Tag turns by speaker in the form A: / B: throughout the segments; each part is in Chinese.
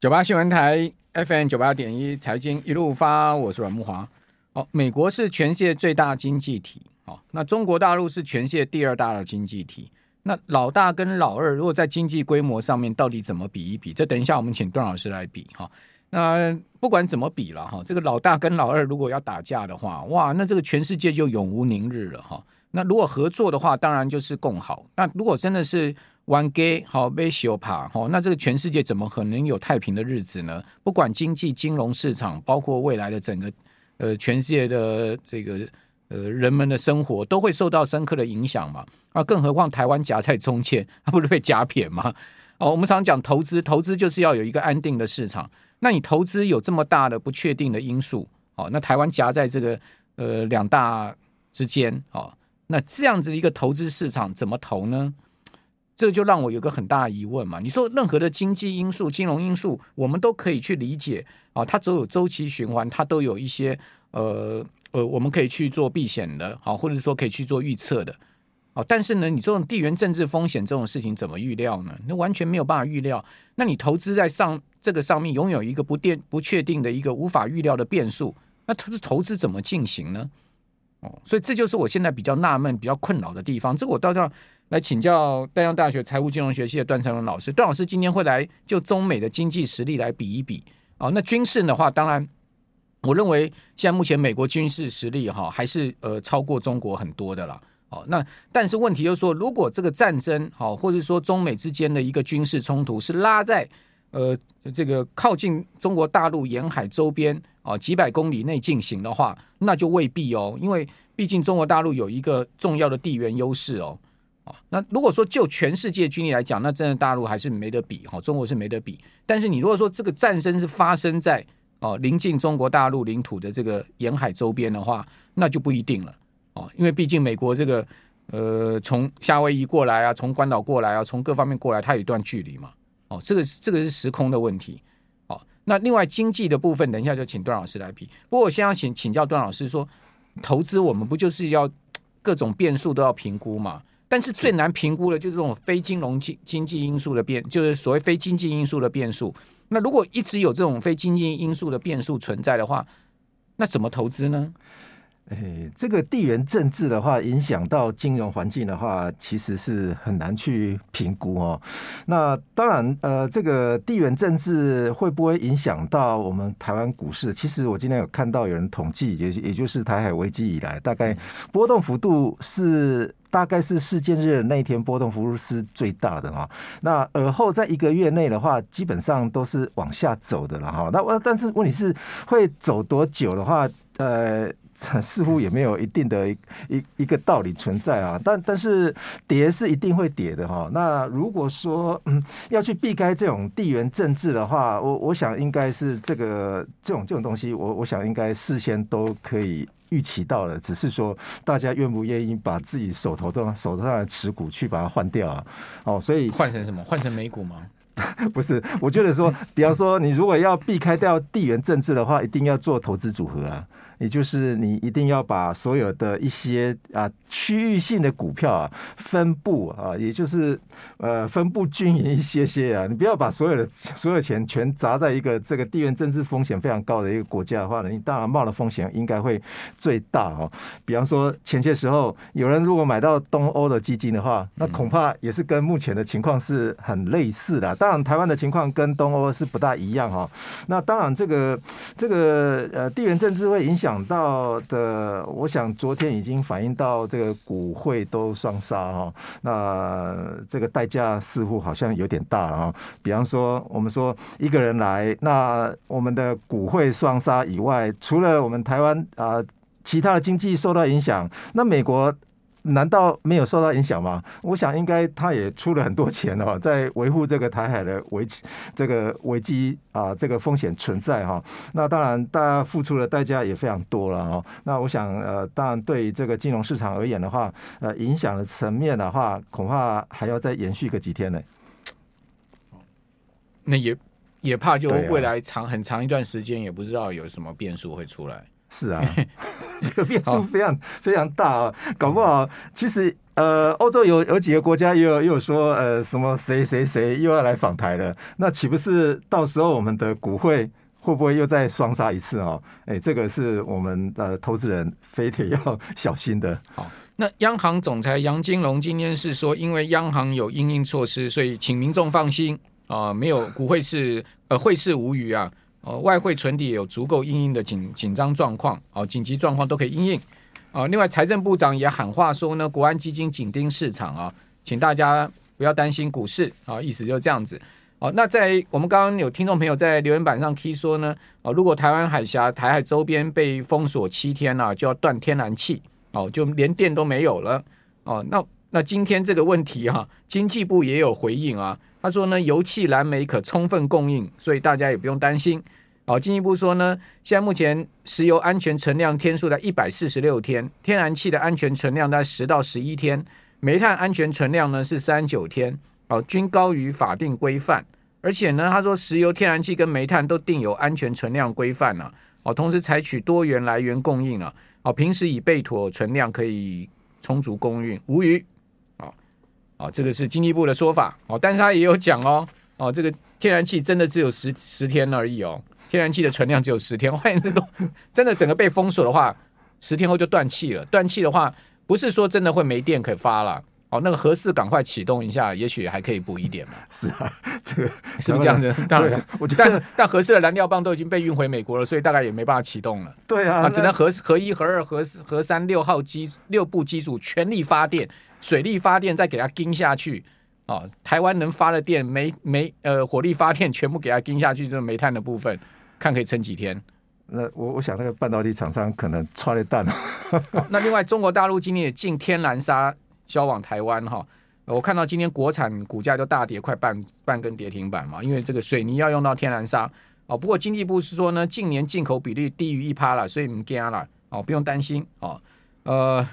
A: 九八新闻台 FM 九八点一财经一路发，我是阮木华。哦，美国是全世界最大经济体，哦，那中国大陆是全世界第二大的经济体。那老大跟老二，如果在经济规模上面到底怎么比一比？这等一下我们请段老师来比哈。那不管怎么比了哈，这个老大跟老二如果要打架的话，哇，那这个全世界就永无宁日了哈。那如果合作的话，当然就是共好。那如果真的是玩 gay 好被修爬好，那这个全世界怎么可能有太平的日子呢？不管经济、金融市场，包括未来的整个呃全世界的这个呃人们的生活，都会受到深刻的影响嘛。啊，更何况台湾夹在中间，它不是被夹扁吗？哦，我们常讲投资，投资就是要有一个安定的市场。那你投资有这么大的不确定的因素，哦，那台湾夹在这个呃两大之间，哦，那这样子的一个投资市场怎么投呢？这就让我有个很大的疑问嘛。你说任何的经济因素、金融因素，我们都可以去理解啊，它都有周期循环，它都有一些呃呃，我们可以去做避险的，好，或者说可以去做预测的，哦。但是呢，你这种地缘政治风险这种事情怎么预料呢？那完全没有办法预料。那你投资在上这个上面，拥有一个不定不确定的一个无法预料的变数，那它的投资怎么进行呢？哦，所以这就是我现在比较纳闷、比较困扰的地方。这个我倒要。来请教淡江大学财务金融学系的段成龙老师，段老师今天会来就中美的经济实力来比一比啊。那军事的话，当然，我认为现在目前美国军事实力哈还是呃超过中国很多的啦。哦，那但是问题就是说，如果这个战争好，或者说中美之间的一个军事冲突是拉在呃这个靠近中国大陆沿海周边啊几百公里内进行的话，那就未必哦，因为毕竟中国大陆有一个重要的地缘优势哦。那如果说就全世界军力来讲，那真的大陆还是没得比哈，中国是没得比。但是你如果说这个战争是发生在哦临近中国大陆领土的这个沿海周边的话，那就不一定了哦，因为毕竟美国这个呃从夏威夷过来啊，从关岛过来啊，从各方面过来，它有一段距离嘛。哦，这个这个是时空的问题。哦，那另外经济的部分，等一下就请段老师来比。不过我先要请请教段老师说，投资我们不就是要各种变数都要评估嘛？但是最难评估的就是这种非金融经经济因素的变，就是所谓非经济因素的变数。那如果一直有这种非经济因素的变数存在的话，那怎么投资呢？
B: 哎，这个地缘政治的话，影响到金融环境的话，其实是很难去评估哦。那当然，呃，这个地缘政治会不会影响到我们台湾股市？其实我今天有看到有人统计，也也就是台海危机以来，大概波动幅度是大概是事件日的那一天波动幅度是最大的哈。那而后在一个月内的话，基本上都是往下走的了哈。那我但是问题是会走多久的话，呃。似乎也没有一定的一一一个道理存在啊，但但是跌是一定会跌的哈。那如果说嗯要去避开这种地缘政治的话，我我想应该是这个这种这种东西，我我想应该事先都可以预期到了，只是说大家愿不愿意把自己手头的手头上的持股去把它换掉啊？哦，所以
A: 换成什么？换成美股吗？
B: 不是，我觉得说，比方说你如果要避开掉地缘政治的话，一定要做投资组合啊。也就是你一定要把所有的一些啊区域性的股票啊分布啊，也就是呃分布均匀一些些啊，你不要把所有的所有钱全砸在一个这个地缘政治风险非常高的一个国家的话呢，你当然冒的风险应该会最大哦。比方说前些时候有人如果买到东欧的基金的话，那恐怕也是跟目前的情况是很类似的。当然台湾的情况跟东欧是不大一样哈。那当然这个这个呃地缘政治会影响。想到的，我想昨天已经反映到这个股会都双杀哈，那这个代价似乎好像有点大了哈。比方说，我们说一个人来，那我们的股会双杀以外，除了我们台湾啊，其他的经济受到影响，那美国。难道没有受到影响吗？我想应该他也出了很多钱哦，在维护这个台海的危这个危机啊，这个风险存在哈。那当然，大家付出的代价也非常多了哈。那我想呃，当然对这个金融市场而言的话，呃，影响的层面的话，恐怕还要再延续个几天呢。
A: 那也也怕就未来长很长一段时间，也不知道有什么变数会出来。
B: 是啊，这个变数非常非常大啊，搞不好其实。呃，欧洲有有几个国家又又有说，呃，什么谁谁谁又要来访台了？那岂不是到时候我们的股汇会不会又再双杀一次哦？哎，这个是我们的投资人非得要小心的。
A: 好，那央行总裁杨金龙今天是说，因为央行有应应措施，所以请民众放心啊、呃，没有股汇是呃汇市无虞啊，呃外汇存底有足够因应的紧紧张状况哦，紧急状况都可以应应。啊，另外财政部长也喊话说呢，国安基金紧盯市场啊，请大家不要担心股市啊，意思就是这样子。哦，那在我们刚刚有听众朋友在留言板上提说呢，哦，如果台湾海峡、台海周边被封锁七天了，就要断天然气，哦，就连电都没有了。哦，那那今天这个问题哈，经济部也有回应啊，他说呢，油气、燃煤可充分供应，所以大家也不用担心。好，进一步说呢，现在目前石油安全存量天数在一百四十六天，天然气的安全存量在十到十一天，煤炭安全存量呢是三九天，哦，均高于法定规范。而且呢，他说石油、天然气跟煤炭都定有安全存量规范了，哦，同时采取多元来源供应了，哦，平时以备妥存量可以充足供应，无虞。哦，哦，这个是经济部的说法，哦，但是他也有讲哦，哦，这个天然气真的只有十十天而已哦。天然气的存量只有十天，万一这个真的整个被封锁的话，十天后就断气了。断气的话，不是说真的会没电可以发了。哦，那个核四赶快启动一下，也许还可以补一点嘛。
B: 是啊，这个
A: 是不是这样子？当然是。我觉得但但核四的燃料棒都已经被运回美国了，所以大概也没办法启动了。
B: 对啊，
A: 啊只能核核一、核二、核四、核三六号机六部机组全力发电，水力发电再给它盯下去。哦，台湾能发的电，煤煤呃火力发电全部给它盯下去，就是煤炭的部分。看可以撑几天？
B: 那我我想那个半导体厂商可能踹了蛋了。
A: 那另外，中国大陆今天也进天然砂销往台湾哈。我看到今天国产股价就大跌，快半半根跌停板嘛，因为这个水泥要用到天然砂哦。不过经济部是说呢，近年进口比例低于一趴了，所以唔惊了哦，不用担心哦。呃，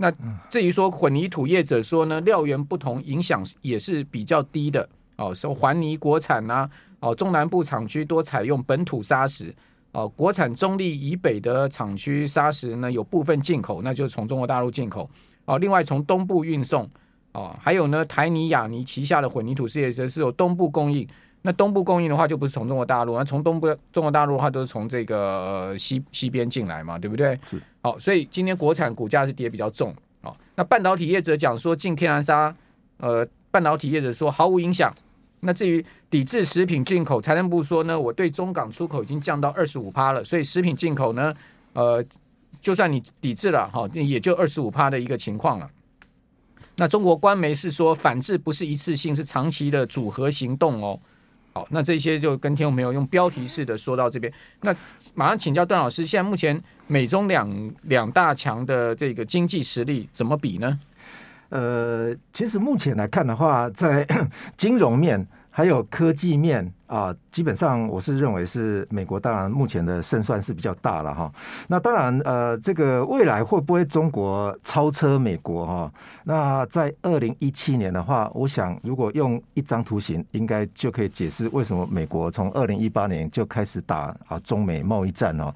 A: 那至于说混凝土业者说呢，料源不同，影响也是比较低的哦。说环泥国产啊。哦，中南部厂区多采用本土砂石，哦，国产中立以北的厂区砂石呢，有部分进口，那就是从中国大陆进口。哦，另外从东部运送，哦，还有呢，台泥亚泥旗下的混凝土事业则是由东部供应。那东部供应的话，就不是从中国大陆，那从东部中国大陆的话，都是从这个、呃、西西边进来嘛，对不对？
B: 是。
A: 好、哦，所以今天国产股价是跌比较重。哦，那半导体业者讲说进天然砂，呃，半导体业者说毫无影响。那至于抵制食品进口，财政部说呢，我对中港出口已经降到二十五趴了，所以食品进口呢，呃，就算你抵制了哈，也就二十五趴的一个情况了。那中国官媒是说反制不是一次性，是长期的组合行动哦。好，那这些就跟听众朋友用标题式的说到这边。那马上请教段老师，现在目前美中两两大强的这个经济实力怎么比呢？
B: 呃，其实目前来看的话，在 金融面还有科技面。啊，基本上我是认为是美国，当然目前的胜算是比较大了哈。那当然，呃，这个未来会不会中国超车美国哈？那在二零一七年的话，我想如果用一张图形，应该就可以解释为什么美国从二零一八年就开始打啊中美贸易战哦。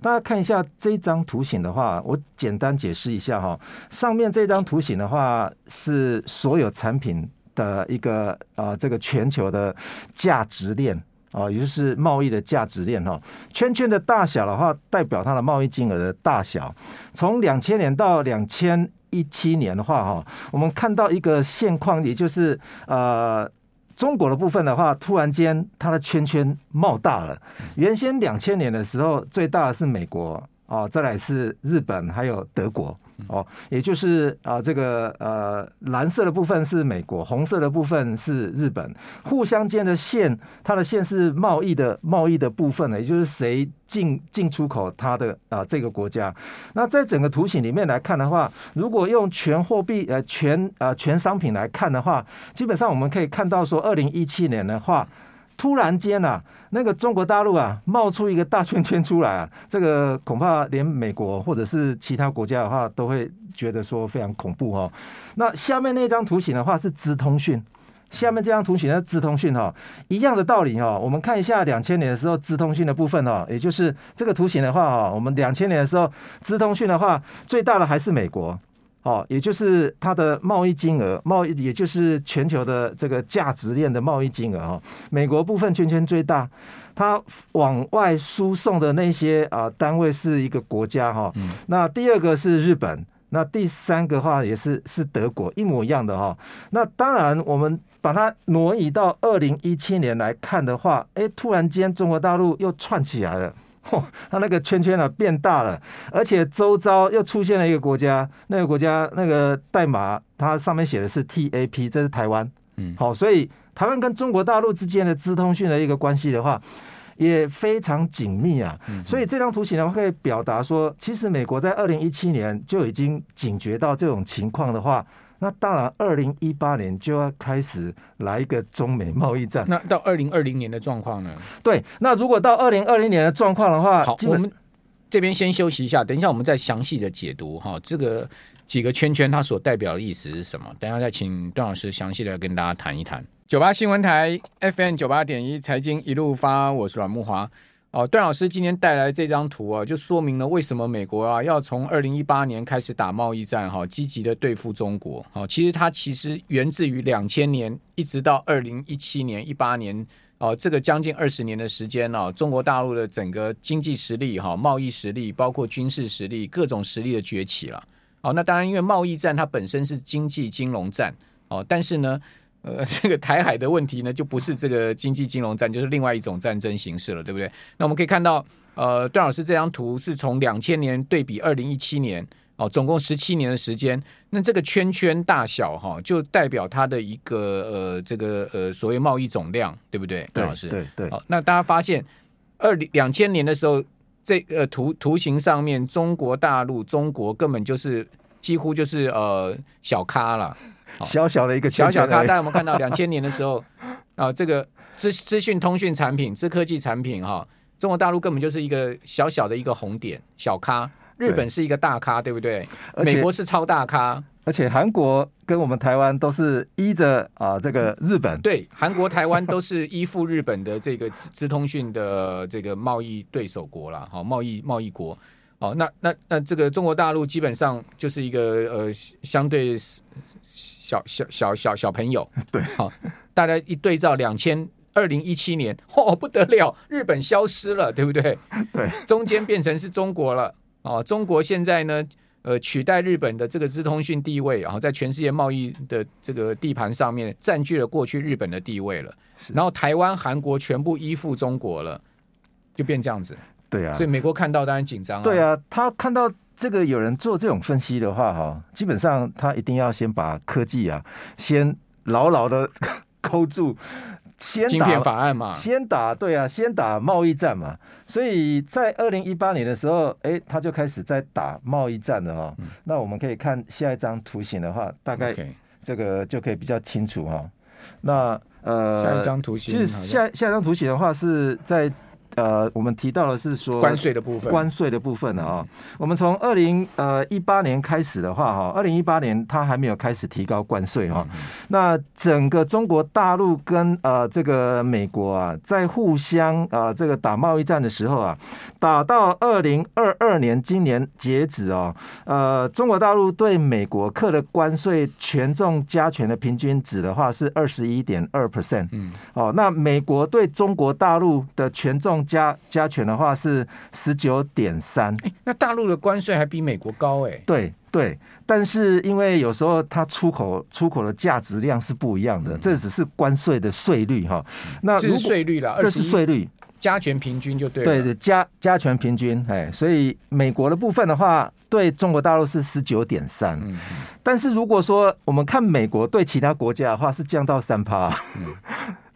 B: 大家看一下这张图形的话，我简单解释一下哈。上面这张图形的话是所有产品。的一个啊、呃，这个全球的价值链啊，也就是贸易的价值链哈。圈圈的大小的话，代表它的贸易金额的大小。从两千年到两千一七年的话哈，我们看到一个现况，也就是呃，中国的部分的话，突然间它的圈圈冒大了。原先两千年的时候，最大的是美国啊，再来是日本，还有德国。哦，也就是啊，这个呃，蓝色的部分是美国，红色的部分是日本，互相间的线，它的线是贸易的贸易的部分呢，也就是谁进进出口它的啊这个国家。那在整个图形里面来看的话，如果用全货币呃全呃全商品来看的话，基本上我们可以看到说，二零一七年的话。突然间啊，那个中国大陆啊，冒出一个大圈圈出来啊，这个恐怕连美国或者是其他国家的话，都会觉得说非常恐怖哦。那下面那张图形的话是资通讯，下面这张图形的资通讯哈，一样的道理哈。我们看一下两千年的时候资通讯的部分哦，也就是这个图形的话哈，我们两千年的时候资通讯的话，最大的还是美国。哦，也就是它的贸易金额，贸易也就是全球的这个价值链的贸易金额哦。美国部分圈圈最大，它往外输送的那些啊单位是一个国家哈。那第二个是日本，那第三个话也是是德国，一模一样的哈。那当然，我们把它挪移到二零一七年来看的话，哎，突然间中国大陆又串起来了。嚯，它那个圈圈啊变大了，而且周遭又出现了一个国家，那个国家那个代码它上面写的是 TAP，这是台湾。嗯，好，所以台湾跟中国大陆之间的资通讯的一个关系的话，也非常紧密啊。所以这张图形呢，可以表达说，其实美国在二零一七年就已经警觉到这种情况的话。那当然，二零一八年就要开始来一个中美贸易战。
A: 那到二零二零年的状况呢？
B: 对，那如果到二零二零年的状况的话，
A: 好，我们这边先休息一下，等一下我们再详细的解读哈，这个几个圈圈它所代表的意思是什么？等一下再请段老师详细的跟大家谈一谈。九八新闻台 FM 九八点一财经一路发，我是阮慕驊。哦，段老师今天带来这张图啊，就说明了为什么美国啊要从二零一八年开始打贸易战，哈，积极的对付中国。好，其实它其实源自于两千年一直到二零一七年、一八年，哦，这个将近二十年的时间呢，中国大陆的整个经济实力、哈贸易实力，包括军事实力，各种实力的崛起了。好，那当然，因为贸易战它本身是经济金融战，哦，但是呢。呃，这个台海的问题呢，就不是这个经济金融战，就是另外一种战争形式了，对不对？那我们可以看到，呃，段老师这张图是从两千年对比二零一七年，哦，总共十七年的时间。那这个圈圈大小哈，就代表它的一个呃，这个呃所谓贸易总量，对不对？段老师，
B: 对对。好，
A: 那大家发现二零两千年的时候，这个图图形上面，中国大陆中国根本就是几乎就是呃小咖了。
B: 小小的一个
A: 小小咖，大家有没有看到 两千年的时候啊？这个资资讯通讯产品、资科技产品哈，中国大陆根本就是一个小小的一个红点小咖，日本是一个大咖，对不对？美国是超大咖，
B: 而且韩国跟我们台湾都是依着啊这个日本，
A: 对，韩国、台湾都是依附日本的这个资资通讯的这个贸易对手国了，好，贸易贸易国。哦，那那那这个中国大陆基本上就是一个呃相对小小小小小朋友，
B: 对，
A: 好，大家一对照两千二零一七年，哦不得了，日本消失了，对不对？
B: 对，
A: 中间变成是中国了，哦，中国现在呢，呃，取代日本的这个资通讯地位，然后在全世界贸易的这个地盘上面占据了过去日本的地位了，然后台湾、韩国全部依附中国了，就变这样子。
B: 对啊，
A: 所以美国看到当然紧张啊。
B: 对啊，他看到这个有人做这种分析的话，哈，基本上他一定要先把科技啊，先牢牢的抠 住，先
A: 打片法案嘛，
B: 先打对啊，先打贸易战嘛。所以在二零一八年的时候，哎，他就开始在打贸易战了哈。嗯、那我们可以看下一张图形的话，大概这个就可以比较清楚哈。那呃，
A: 下一张图形，
B: 其实下下一张图形的话是在。呃，我们提到的是说
A: 关税的部分，
B: 关税的部分呢啊，我们从二零呃一八年开始的话哈，二零一八年它还没有开始提高关税哈，那整个中国大陆跟呃这个美国啊，在互相呃这个打贸易战的时候啊，打到二零二二年今年截止哦，呃，中国大陆对美国课的关税权重加权的平均值的话是二十一点二 percent，嗯，哦，那美国对中国大陆的权重加加权的话是十九点三，
A: 那大陆的关税还比美国高哎、欸。
B: 对对，但是因为有时候它出口出口的价值量是不一样的，嗯、这只是关税的税率哈。那
A: 这是税率了，
B: 这是税率
A: 加权平均就对了。
B: 对对，加加权平均哎，所以美国的部分的话，对中国大陆是十九点三。嗯，但是如果说我们看美国对其他国家的话，是降到三趴。嗯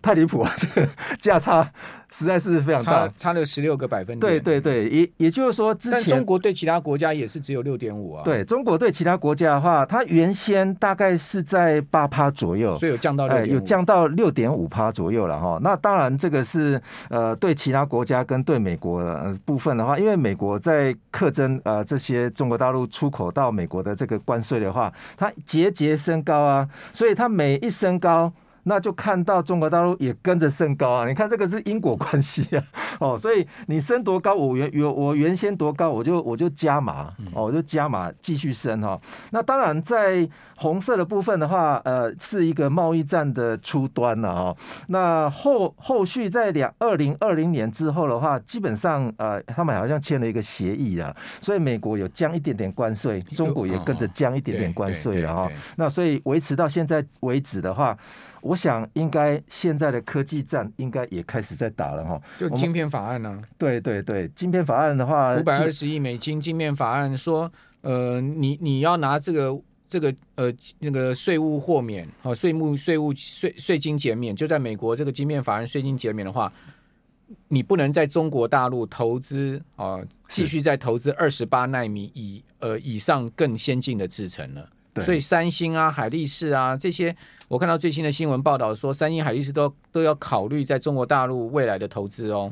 B: 太离谱了，这个价差实在是非常大，
A: 差差了十六个百分点。
B: 对对对，也也就是说，之前
A: 中国对其他国家也是只有六点五啊。
B: 对中国对其他国家的话，它原先大概是在八趴左右，
A: 所以有降到
B: 哎，有降到六点五趴左右了哈。那当然，这个是呃对其他国家跟对美国的部分的话，因为美国在课征呃这些中国大陆出口到美国的这个关税的话，它节节升高啊，所以它每一升高。那就看到中国大陆也跟着升高啊！你看这个是因果关系啊，哦，所以你升多高，我原原我原先多高，我就我就加码哦，我就加码继续升哈。那当然在红色的部分的话，呃，是一个贸易战的初端了哦。那后后续在两二零二零年之后的话，基本上呃，他们好像签了一个协议啊，所以美国有降一点点关税，中国也跟着降一点点关税了哈。那所以维持到现在为止的话。我想，应该现在的科技战应该也开始在打了哈。
A: 就晶片法案呢？
B: 对对对，晶片法案的话，
A: 五百二十亿美金晶片法案说，呃，你你要拿这个这个呃那个税务豁免啊，税务税务税税金减免，就在美国这个晶片法案税金减免的话，你不能在中国大陆投资啊，继续再投资二十八纳米以呃以上更先进的制程了。所以三星啊、海力士啊这些，我看到最新的新闻报道说，三星、海力士都都要考虑在中国大陆未来的投资哦。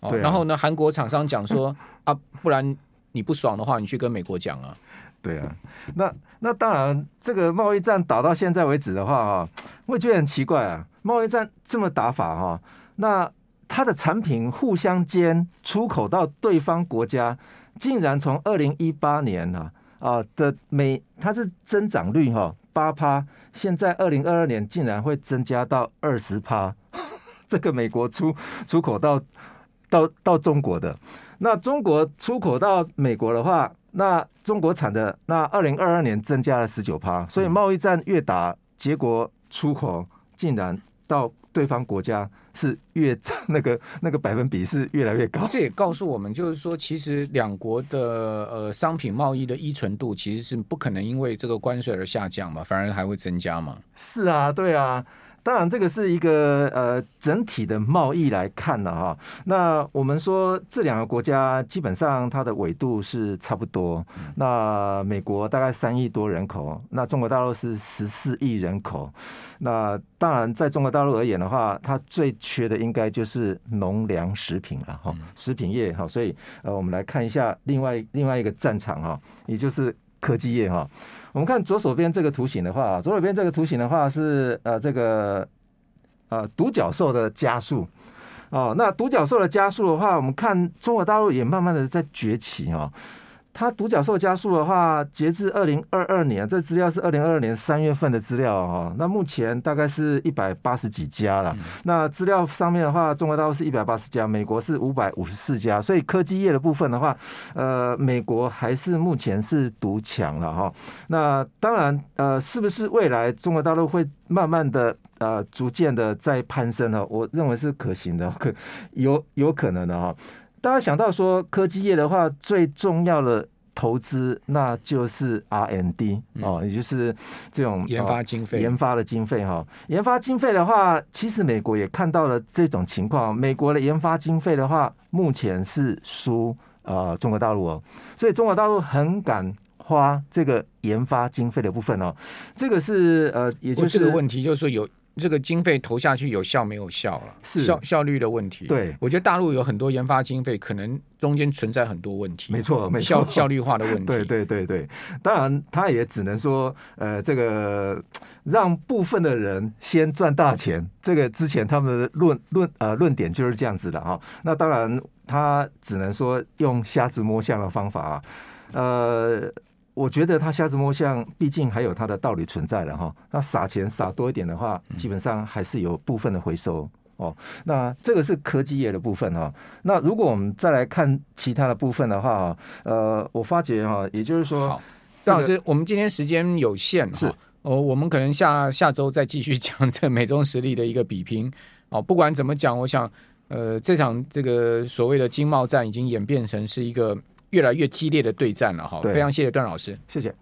A: 哦，然后呢，韩国厂商讲说啊，不然你不爽的话，你去跟美国讲啊。
B: 对啊，那那当然，这个贸易战打到现在为止的话啊，我也觉得很奇怪啊，贸易战这么打法哈，那它的产品互相间出口到对方国家，竟然从二零一八年啊。啊的每它是增长率哈八趴，现在二零二二年竟然会增加到二十趴，这个美国出出口到到到中国的，那中国出口到美国的话，那中国产的那二零二二年增加了十九趴，所以贸易战越打，结果出口竟然到。对方国家是越那个那个百分比是越来越高，
A: 这也告诉我们，就是说，其实两国的呃商品贸易的依存度其实是不可能因为这个关税而下降嘛，反而还会增加嘛。
B: 是啊，对啊。当然，这个是一个呃整体的贸易来看的哈。那我们说这两个国家基本上它的纬度是差不多。那美国大概三亿多人口，那中国大陆是十四亿人口。那当然，在中国大陆而言的话，它最缺的应该就是农粮食品了哈，食品业哈。所以呃，我们来看一下另外另外一个战场哈，也就是科技业哈。我们看左手边这个图形的话，左手边这个图形的话是呃这个呃独角兽的加速哦。那独角兽的加速的话，我们看中国大陆也慢慢的在崛起哦。它独角兽加速的话，截至二零二二年，这资料是二零二二年三月份的资料哈。那目前大概是一百八十几家了。那资料上面的话，中国大陆是一百八十家，美国是五百五十四家。所以科技业的部分的话，呃，美国还是目前是独强了哈。那当然，呃，是不是未来中国大陆会慢慢的呃逐渐的在攀升呢？我认为是可行的，可有有可能的哈。大家想到说科技业的话，最重要的投资那就是 R N D 哦，也就是这种
A: 研发经费、
B: 研发的经费哈。研发经费的话，其实美国也看到了这种情况。美国的研发经费的话，目前是输呃中国大陆哦，所以中国大陆很敢花这个研发经费的部分哦。这个是呃，也就是
A: 这个问题，就是说有。这个经费投下去有效没有效了？
B: 是
A: 效效率的问题。
B: 对，
A: 我觉得大陆有很多研发经费，可能中间存在很多问题。
B: 没错，没错，
A: 效效率化的问题。
B: 对对对对，当然他也只能说，呃，这个让部分的人先赚大钱。这个之前他们的论论呃论点就是这样子的哈。那当然他只能说用瞎子摸象的方法啊，呃。我觉得他瞎子摸象，毕竟还有他的道理存在了哈。那撒钱撒多一点的话，基本上还是有部分的回收哦。那这个是科技业的部分哈。那如果我们再来看其他的部分的话，呃，我发觉哈，也就是说，
A: 张老师，我们今天时间有限，哈哦，我们可能下下周再继续讲这美中实力的一个比拼哦。不管怎么讲，我想，呃，这场这个所谓的经贸战已经演变成是一个。越来越激烈的对战了哈，非常谢谢段老师，
B: 谢谢。